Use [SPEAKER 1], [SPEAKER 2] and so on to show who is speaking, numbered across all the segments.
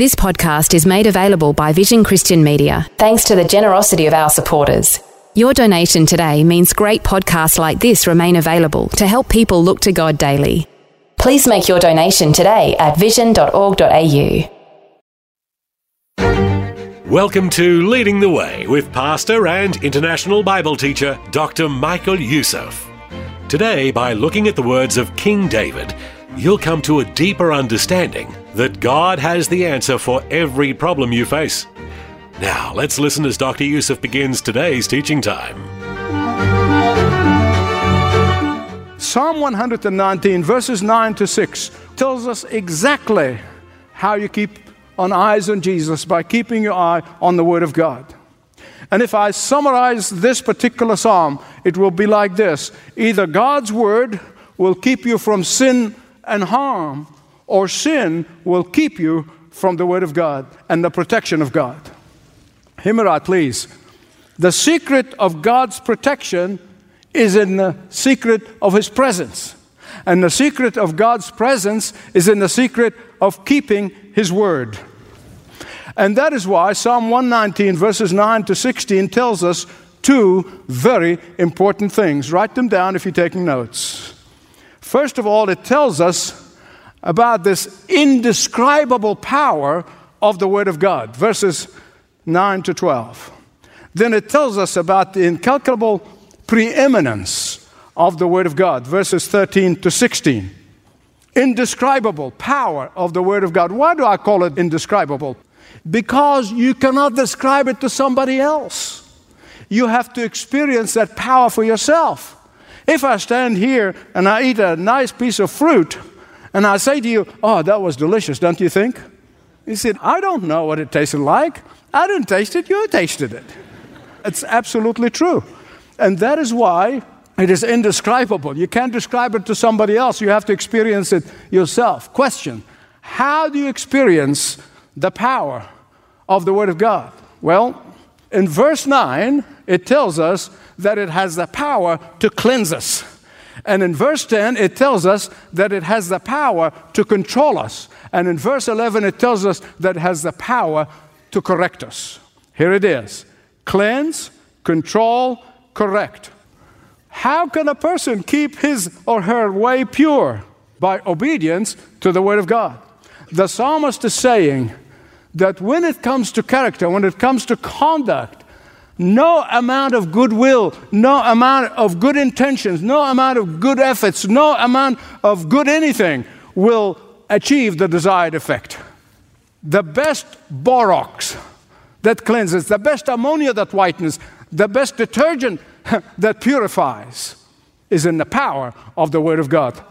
[SPEAKER 1] This podcast is made available by Vision Christian Media, thanks to the generosity of our supporters. Your donation today means great podcasts like this remain available to help people look to God daily. Please make your donation today at vision.org.au.
[SPEAKER 2] Welcome to Leading the Way with pastor and international Bible teacher Dr. Michael Youssef. Today, by looking at the words of King David, you'll come to a deeper understanding that God has the answer for every problem you face. Now, let's listen as Dr. Youssef begins today's teaching time.
[SPEAKER 3] Psalm 119, verses 9 to 6, tells us exactly how you keep on eyes on Jesus by keeping your eye on the Word of God. And if I summarize this particular psalm, it will be like this either God's Word will keep you from sin and harm, or sin will keep you from the Word of God and the protection of God. Hear please. The secret of God's protection is in the secret of His presence. And the secret of God's presence is in the secret of keeping His Word. And that is why Psalm 119, verses 9 to 16, tells us two very important things. Write them down if you're taking notes. First of all, it tells us about this indescribable power of the Word of God, verses 9 to 12. Then it tells us about the incalculable preeminence of the Word of God, verses 13 to 16. Indescribable power of the Word of God. Why do I call it indescribable? Because you cannot describe it to somebody else. You have to experience that power for yourself. If I stand here and I eat a nice piece of fruit and I say to you, Oh, that was delicious, don't you think? You said, I don't know what it tasted like. I didn't taste it, you tasted it. It's absolutely true. And that is why it is indescribable. You can't describe it to somebody else, you have to experience it yourself. Question How do you experience the power of the Word of God? Well, in verse 9, it tells us that it has the power to cleanse us. And in verse 10, it tells us that it has the power to control us. And in verse 11, it tells us that it has the power to correct us. Here it is cleanse, control, correct. How can a person keep his or her way pure? By obedience to the Word of God. The psalmist is saying that when it comes to character, when it comes to conduct, no amount of goodwill, no amount of good intentions, no amount of good efforts, no amount of good anything will achieve the desired effect. The best Borax that cleanses, the best ammonia that whitens, the best detergent that purifies is in the power of the Word of God.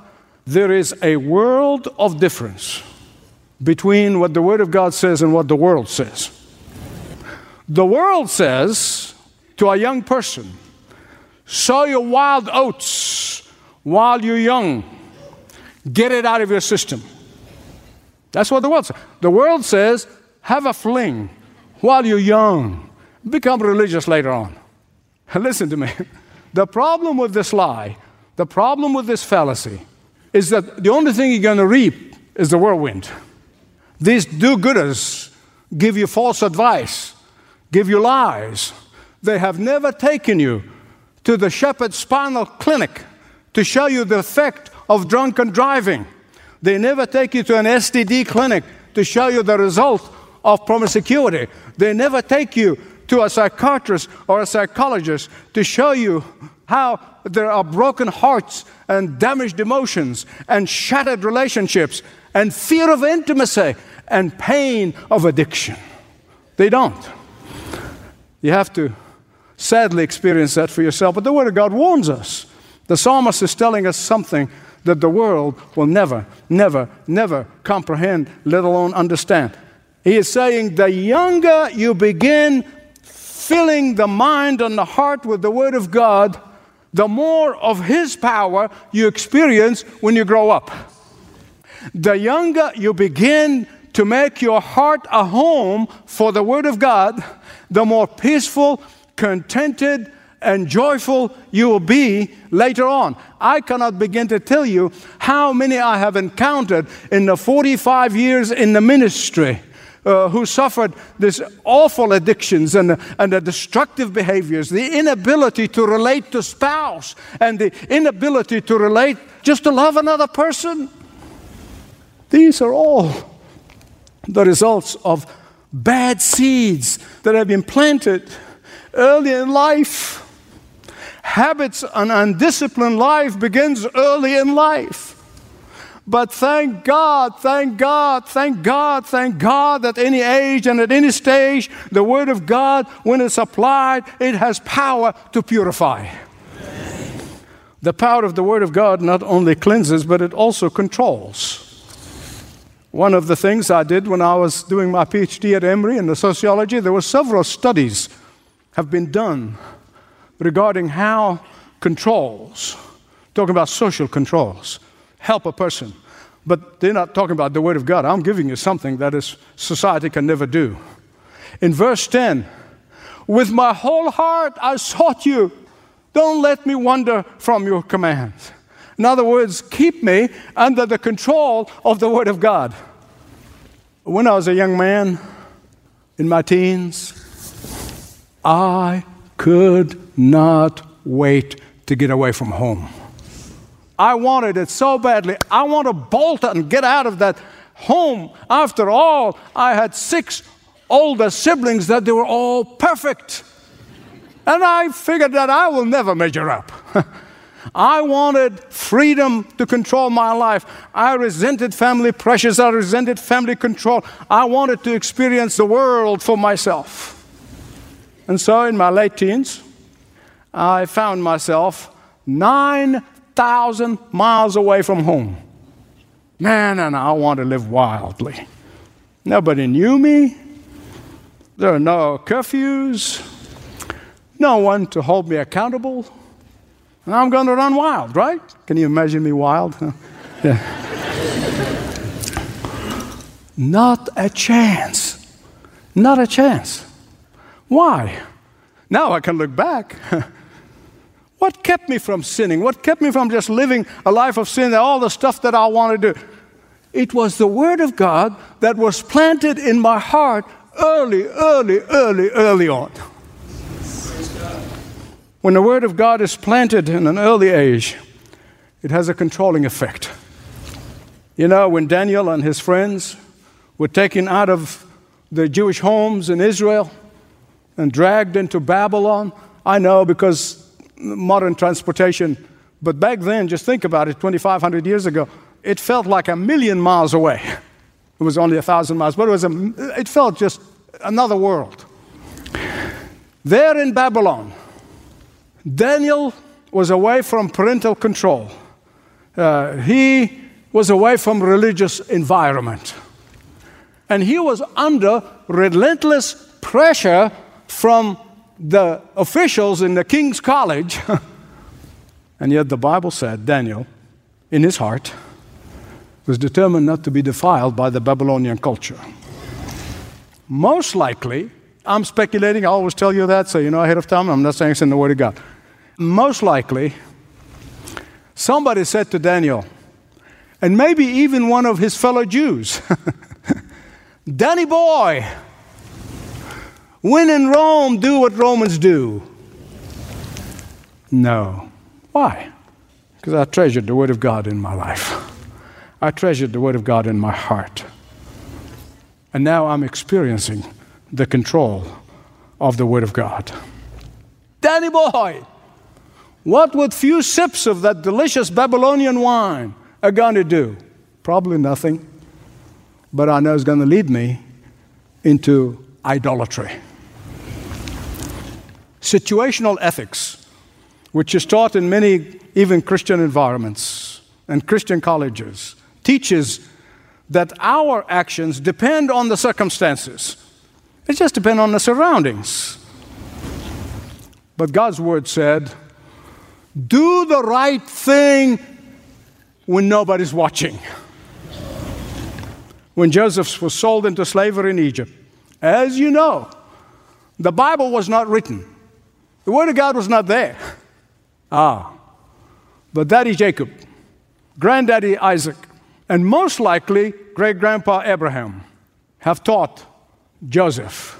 [SPEAKER 3] There is a world of difference between what the Word of God says and what the world says. The world says to a young person, sow your wild oats while you're young, get it out of your system. That's what the world says. The world says, have a fling while you're young, become religious later on. Listen to me. The problem with this lie, the problem with this fallacy, is that the only thing you're going to reap is the whirlwind. These do gooders give you false advice, give you lies. They have never taken you to the Shepherd Spinal Clinic to show you the effect of drunken driving. They never take you to an STD clinic to show you the result of promiscuity. They never take you to a psychiatrist or a psychologist to show you how there are broken hearts and damaged emotions and shattered relationships and fear of intimacy and pain of addiction. They don't. You have to sadly experience that for yourself. But the Word of God warns us. The psalmist is telling us something that the world will never, never, never comprehend, let alone understand. He is saying the younger you begin filling the mind and the heart with the Word of God, the more of His power you experience when you grow up. The younger you begin to make your heart a home for the Word of God, the more peaceful, contented, and joyful you will be later on. I cannot begin to tell you how many I have encountered in the 45 years in the ministry uh, who suffered these awful addictions and, and the destructive behaviors, the inability to relate to spouse, and the inability to relate just to love another person. These are all the results of bad seeds that have been planted early in life. Habits and undisciplined life begins early in life. But thank God, thank God, thank God, thank God that at any age and at any stage, the Word of God, when it's applied, it has power to purify. The power of the Word of God not only cleanses, but it also controls. One of the things I did when I was doing my PhD at Emory in the sociology, there were several studies have been done regarding how controls, talking about social controls, help a person. But they're not talking about the Word of God. I'm giving you something that is society can never do. In verse 10, with my whole heart I sought you. Don't let me wander from your commands. In other words, keep me under the control of the Word of God. When I was a young man in my teens, I could not wait to get away from home. I wanted it so badly. I want to bolt and get out of that home. After all, I had six older siblings that they were all perfect. And I figured that I will never measure up. I wanted freedom to control my life. I resented family pressures. I resented family control. I wanted to experience the world for myself. And so in my late teens, I found myself nine thousand miles away from home. Man, and I want to live wildly. Nobody knew me. There are no curfews, no one to hold me accountable. And I'm going to run wild, right? Can you imagine me wild? yeah. Not a chance. Not a chance. Why? Now I can look back. What kept me from sinning? What kept me from just living a life of sin and all the stuff that I want to do? It was the Word of God that was planted in my heart early, early, early, early on. When the Word of God is planted in an early age, it has a controlling effect. You know, when Daniel and his friends were taken out of the Jewish homes in Israel and dragged into Babylon, I know because modern transportation. But back then, just think about it 2,500 years ago, it felt like a million miles away. It was only a thousand miles, but it, was a, it felt just another world. There in Babylon, Daniel was away from parental control. Uh, he was away from religious environment. And he was under relentless pressure from the officials in the king's college, and yet the Bible said Daniel, in his heart, was determined not to be defiled by the Babylonian culture. Most likely, I'm speculating, I always tell you that, so you know ahead of time, I'm not saying it's in the Word of God. Most likely, somebody said to Daniel, and maybe even one of his fellow Jews, Danny boy, when in Rome, do what Romans do. No. Why? Because I treasured the Word of God in my life. I treasured the Word of God in my heart. And now I'm experiencing the control of the Word of God. Danny boy, What would few sips of that delicious Babylonian wine are going to do? Probably nothing. But I know it's going to lead me into idolatry. Situational ethics, which is taught in many, even Christian environments and Christian colleges, teaches that our actions depend on the circumstances. It just depends on the surroundings. But God's word said, do the right thing when nobody's watching. When Joseph was sold into slavery in Egypt, as you know, the Bible was not written. The Word of God was not there. Ah, but Daddy Jacob, Granddaddy Isaac, and most likely great grandpa Abraham have taught Joseph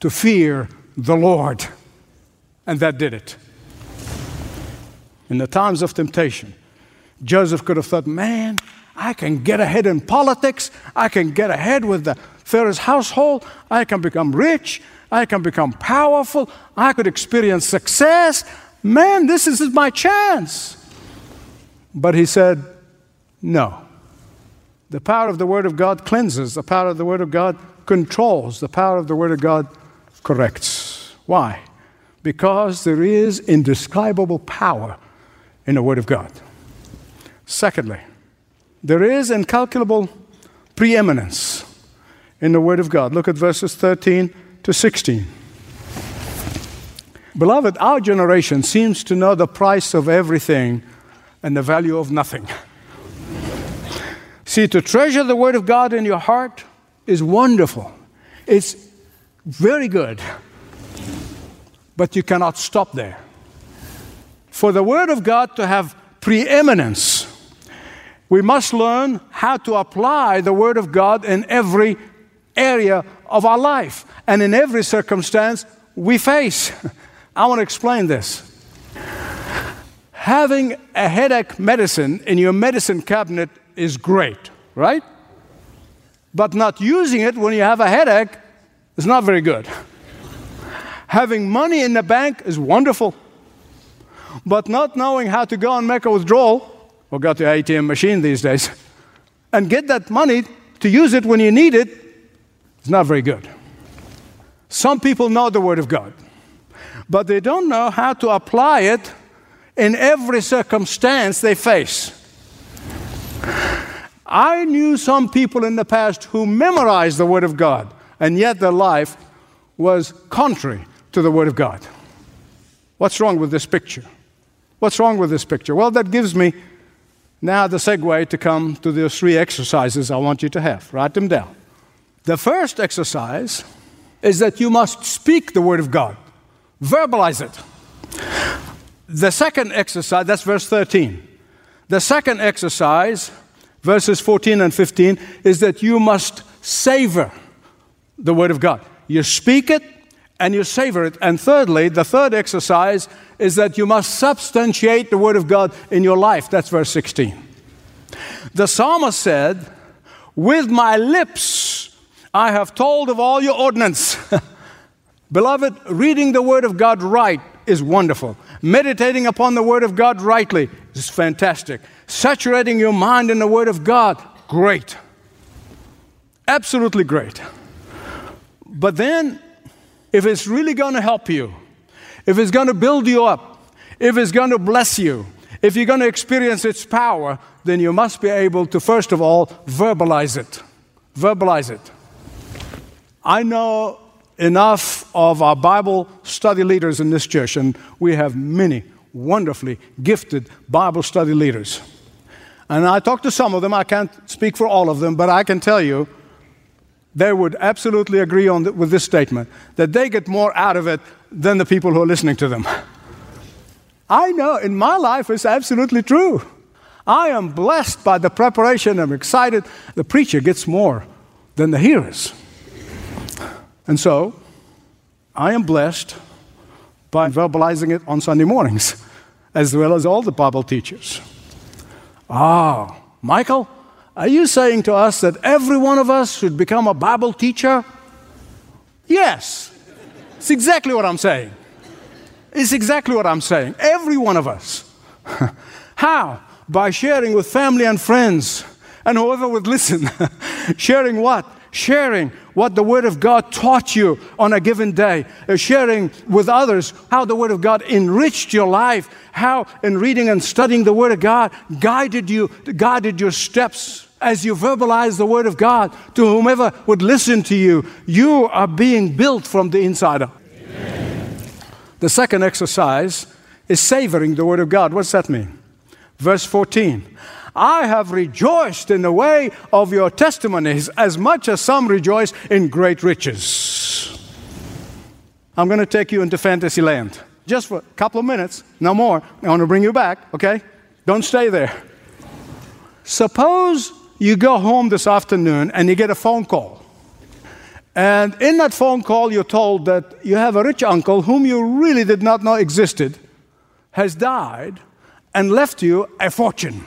[SPEAKER 3] to fear the Lord. And that did it. In the times of temptation, Joseph could have thought, man, I can get ahead in politics. I can get ahead with the Pharaoh's household. I can become rich. I can become powerful. I could experience success. Man, this is my chance. But he said, no. The power of the Word of God cleanses, the power of the Word of God controls, the power of the Word of God corrects. Why? Because there is indescribable power in the Word of God. Secondly, there is incalculable preeminence in the Word of God. Look at verses 13 to 16. Beloved, our generation seems to know the price of everything and the value of nothing. See, to treasure the Word of God in your heart is wonderful. It's very good. But you cannot stop there. For the Word of God to have preeminence, we must learn how to apply the Word of God in every area of our life and in every circumstance we face. I want to explain this. Having a headache medicine in your medicine cabinet is great, right? But not using it when you have a headache is not very good. Having money in the bank is wonderful. But not knowing how to go and make a withdrawal, or go to ATM machine these days, and get that money to use it when you need it is not very good. Some people know the Word of God, but they don't know how to apply it in every circumstance they face. I knew some people in the past who memorized the Word of God, and yet their life was contrary to the Word of God. What's wrong with this picture? What's wrong with this picture? Well, that gives me now the segue to come to those three exercises I want you to have. Write them down. The first exercise is that you must speak the Word of God, verbalize it. The second exercise, that's verse 13. The second exercise, verses 14 and 15, is that you must savor the Word of God. You speak it and you savor it. And thirdly, the third exercise is that you must substantiate the Word of God in your life. That's verse 16. The psalmist said, With my lips I have told of all your ordinance. Beloved, reading the Word of God right is wonderful. Meditating upon the Word of God rightly is fantastic. Saturating your mind in the Word of God, great. Absolutely great. But then, if it's really going to help you, if it's going to build you up, if it's going to bless you, if you're going to experience its power, then you must be able to, first of all, verbalize it. Verbalize it. I know enough of our Bible study leaders in this church, and we have many wonderfully gifted Bible study leaders. And I talked to some of them, I can't speak for all of them, but I can tell you they would absolutely agree on the, with this statement that they get more out of it than the people who are listening to them. I know in my life it's absolutely true. I am blessed by the preparation, I'm excited. The preacher gets more than the hearers. And so, I am blessed by verbalizing it on Sunday mornings, as well as all the Bible teachers. Ah, Michael, are you saying to us that every one of us should become a Bible teacher? Yes. It's exactly what I'm saying. It's exactly what I'm saying. Every one of us. How? By sharing with family and friends and whoever would listen. sharing what? Sharing what the Word of God taught you on a given day, uh, sharing with others how the Word of God enriched your life, how in reading and studying the Word of God guided you, guided your steps as you verbalize the Word of God to whomever would listen to you. You are being built from the inside out. The second exercise is savoring the Word of God. What's that mean? Verse 14 I have rejoiced in the way of your testimonies as much as some rejoice in great riches. I'm going to take you into fantasy land just for a couple of minutes, no more. I want to bring you back, okay? Don't stay there. Suppose you go home this afternoon and you get a phone call. And in that phone call, you're told that you have a rich uncle whom you really did not know existed, has died, and left you a fortune.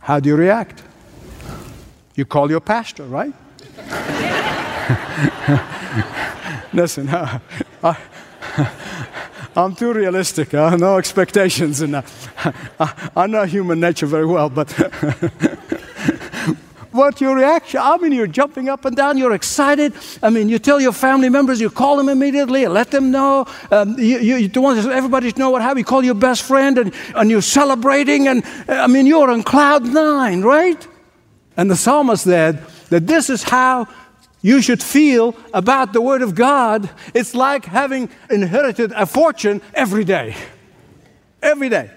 [SPEAKER 3] How do you react? You call your pastor, right? Listen, am too realistic. Have no expectations, and uh, I, I know human nature very well, but what your reaction? I mean, you're jumping up and down, you're excited. I mean, you tell your family members, you call them immediately, let them know. Um, you, you, you want everybody to know what happened. You call your best friend and, and you're celebrating. And I mean, you're on cloud nine, right? And the psalmist said that this is how you should feel about the Word of God. It's like having inherited a fortune every day. Every day.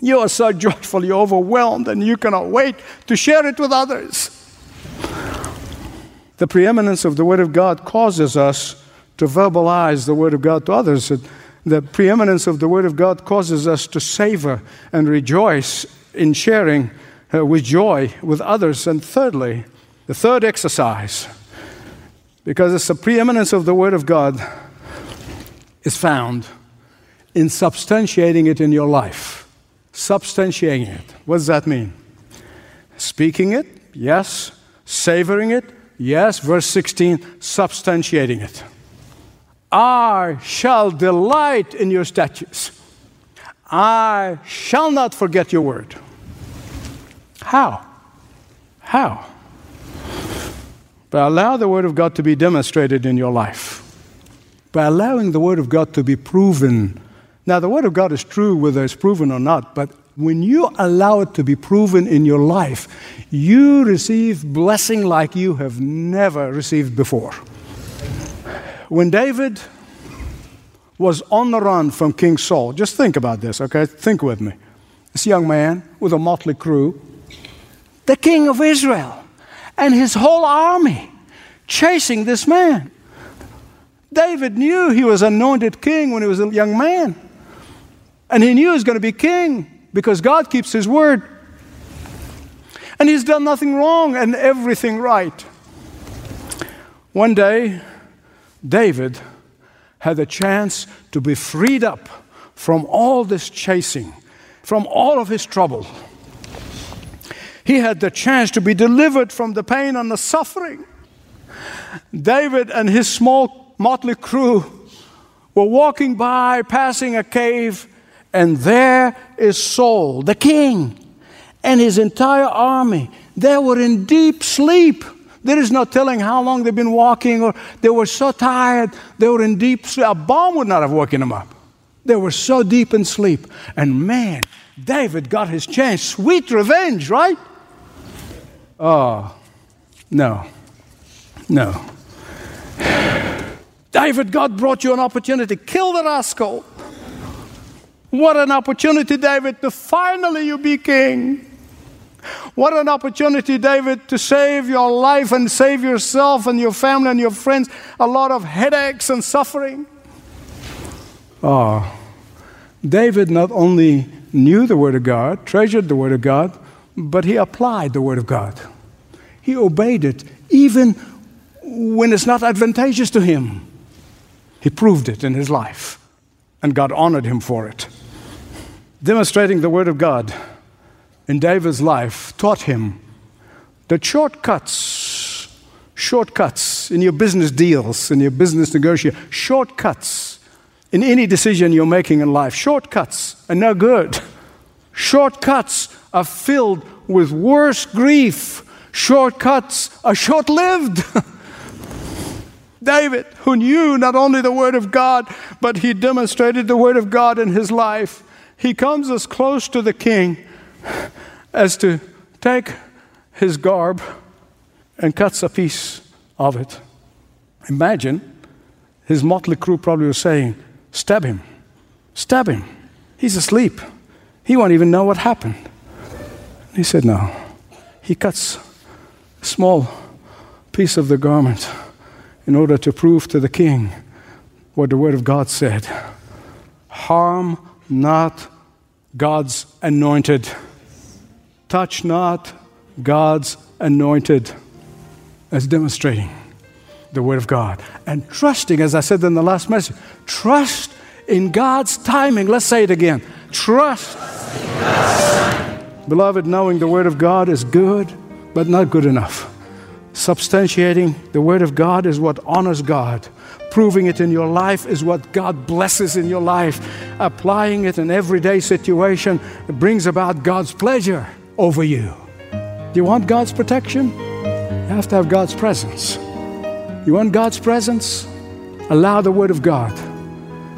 [SPEAKER 3] You are so joyful, you're overwhelmed, and you cannot wait to share it with others. The preeminence of the Word of God causes us to verbalize the Word of God to others. The preeminence of the Word of God causes us to savor and rejoice in sharing uh, with joy with others. And thirdly, the third exercise, because the preeminence of the Word of God, is found in substantiating it in your life substantiating it. What does that mean? Speaking it, yes. Savoring it, yes. Verse 16, substantiating it. I shall delight in your statutes. I shall not forget your word. How? How? By allow the word of God to be demonstrated in your life. By allowing the word of God to be proven now, the Word of God is true whether it's proven or not, but when you allow it to be proven in your life, you receive blessing like you have never received before. When David was on the run from King Saul, just think about this, okay? Think with me. This young man with a motley crew, the king of Israel, and his whole army chasing this man. David knew he was anointed king when he was a young man. And he knew he was going to be king because God keeps his word. And he's done nothing wrong and everything right. One day, David had a chance to be freed up from all this chasing, from all of his trouble. He had the chance to be delivered from the pain and the suffering. David and his small motley crew were walking by, passing a cave, and there is Saul, the king, and his entire army. They were in deep sleep. There is no telling how long they've been walking, or they were so tired, they were in deep sleep. A bomb would not have woken them up. They were so deep in sleep. And man, David got his chance. Sweet revenge, right? Oh, no. No. David, God brought you an opportunity. Kill the rascal. What an opportunity, David, to finally you be king. What an opportunity, David, to save your life and save yourself and your family and your friends a lot of headaches and suffering. Oh, David not only knew the Word of God, treasured the Word of God, but he applied the Word of God. He obeyed it even when it's not advantageous to him. He proved it in his life, and God honored him for it demonstrating the Word of God in David's life, taught him that shortcuts, shortcuts in your business deals, in your business negotiation, shortcuts in any decision you're making in life. Shortcuts are no good. Shortcuts are filled with worse grief. Shortcuts are short lived. David, who knew not only the Word of God, but he demonstrated the Word of God in his life, he comes as close to the king as to take his garb and cuts a piece of it. Imagine his motley crew probably was saying, Stab him, stab him. He's asleep. He won't even know what happened. He said, No. He cuts a small piece of the garment in order to prove to the king what the Word of God said Harm not God's anointed. Touch not God's anointed. As demonstrating the Word of God. And trusting, as I said in the last message, trust in God's timing. Let's say it again. Trust. Beloved, knowing the Word of God is good, but not good enough. Substantiating the Word of God is what honors God. Proving it in your life is what God blesses in your life. Applying it in everyday situation brings about God's pleasure over you. Do you want God's protection? You have to have God's presence. You want God's presence? Allow the Word of God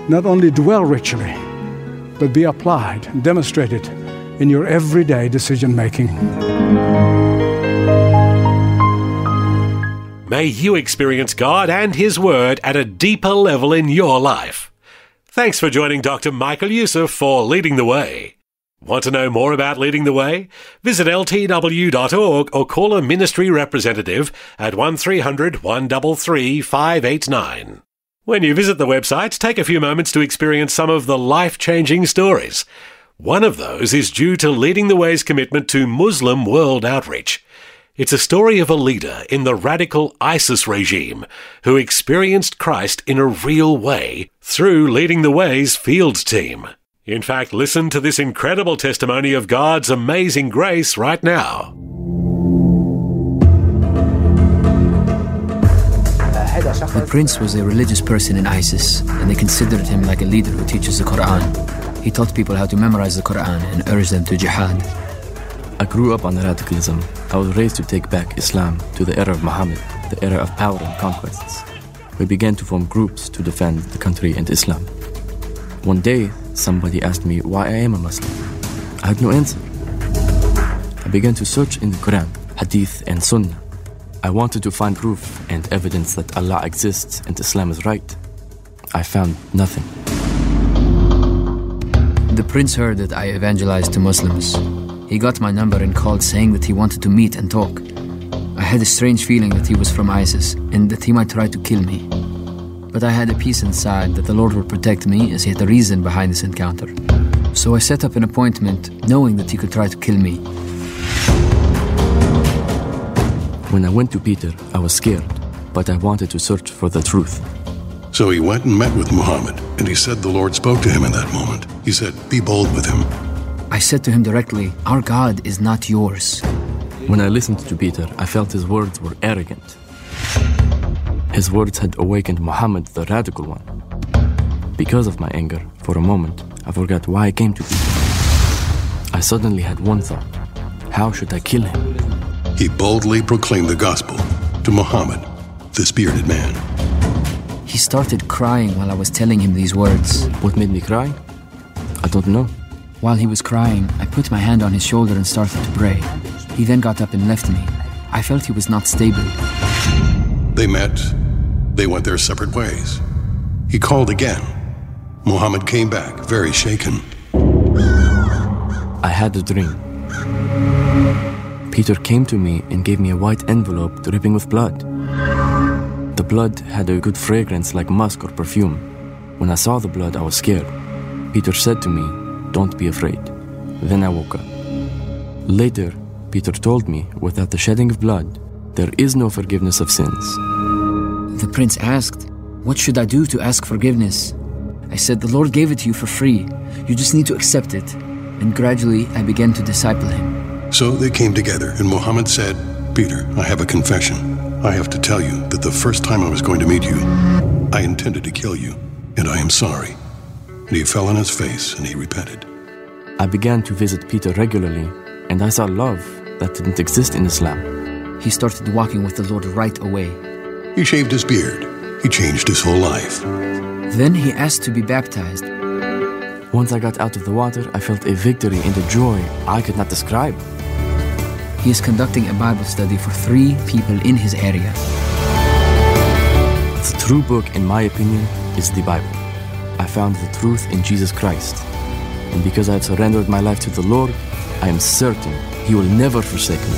[SPEAKER 3] not only dwell richly, but be applied and demonstrated in your everyday decision making.
[SPEAKER 2] May you experience God and His Word at a deeper level in your life. Thanks for joining Dr. Michael Youssef for Leading the Way. Want to know more about Leading the Way? Visit ltw.org or call a ministry representative at 1300 133 589. When you visit the website, take a few moments to experience some of the life changing stories. One of those is due to Leading the Way's commitment to Muslim world outreach. It's a story of a leader in the radical ISIS regime who experienced Christ in a real way through Leading the Way's field team. In fact, listen to this incredible testimony of God's amazing grace right now.
[SPEAKER 4] The prince was a religious person in ISIS, and they considered him like a leader who teaches the Quran. He taught people how to memorize the Quran and urged them to jihad.
[SPEAKER 5] I grew up on radicalism. I was raised to take back Islam to the era of Muhammad, the era of power and conquests. We began to form groups to defend the country and Islam. One day, somebody asked me why I am a Muslim. I had no answer. I began to search in the Quran, Hadith, and Sunnah. I wanted to find proof and evidence that Allah exists and Islam is right. I found nothing.
[SPEAKER 4] The prince heard that I evangelized to Muslims. He got my number and called saying that he wanted to meet and talk. I had a strange feeling that he was from ISIS and that he might try to kill me. But I had a peace inside that the Lord would protect me as he had a reason behind this encounter. So I set up an appointment knowing that he could try to kill me.
[SPEAKER 5] When I went to Peter, I was scared, but I wanted to search for the truth.
[SPEAKER 6] So he went and met with Muhammad, and he said the Lord spoke to him in that moment. He said, Be bold with him.
[SPEAKER 4] I said to him directly, Our God is not yours.
[SPEAKER 5] When I listened to Peter, I felt his words were arrogant. His words had awakened Muhammad, the radical one. Because of my anger, for a moment, I forgot why I came to Peter. I suddenly had one thought how should I kill him?
[SPEAKER 6] He boldly proclaimed the gospel to Muhammad, this bearded man.
[SPEAKER 4] He started crying while I was telling him these words.
[SPEAKER 5] What made me cry? I don't know.
[SPEAKER 4] While he was crying, I put my hand on his shoulder and started to pray. He then got up and left me. I felt he was not stable.
[SPEAKER 6] They met, they went their separate ways. He called again. Muhammad came back, very shaken.
[SPEAKER 5] I had a dream. Peter came to me and gave me a white envelope dripping with blood. The blood had a good fragrance like musk or perfume. When I saw the blood, I was scared. Peter said to me, Don't be afraid. Then I woke up. Later, Peter told me, without the shedding of blood, there is no forgiveness of sins.
[SPEAKER 4] The prince asked, What should I do to ask forgiveness? I said, The Lord gave it to you for free. You just need to accept it. And gradually, I began to disciple him.
[SPEAKER 6] So they came together, and Muhammad said, Peter, I have a confession. I have to tell you that the first time I was going to meet you, I intended to kill you, and I am sorry. And he fell on his face and he repented.
[SPEAKER 5] I began to visit Peter regularly, and I saw love that didn't exist in Islam.
[SPEAKER 4] He started walking with the Lord right away.
[SPEAKER 6] He shaved his beard. He changed his whole life.
[SPEAKER 4] Then he asked to be baptized.
[SPEAKER 5] Once I got out of the water, I felt a victory and a joy I could not describe.
[SPEAKER 4] He is conducting a Bible study for three people in his area.
[SPEAKER 5] The true book, in my opinion, is the Bible. I found the truth in Jesus Christ. And because I have surrendered my life to the Lord, I am certain He will never forsake me.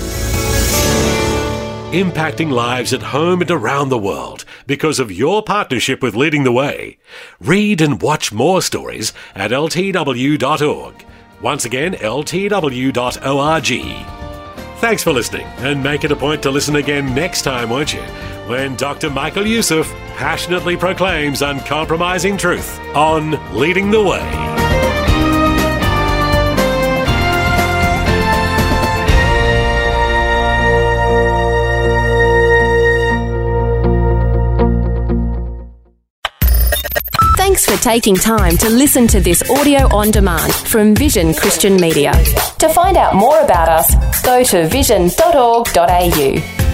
[SPEAKER 2] Impacting lives at home and around the world because of your partnership with Leading the Way. Read and watch more stories at ltw.org. Once again, ltw.org. Thanks for listening, and make it a point to listen again next time, won't you? When Dr. Michael Youssef passionately proclaims uncompromising truth on Leading the Way.
[SPEAKER 1] Thanks for taking time to listen to this audio on demand from Vision Christian Media. To find out more about us, go to vision.org.au.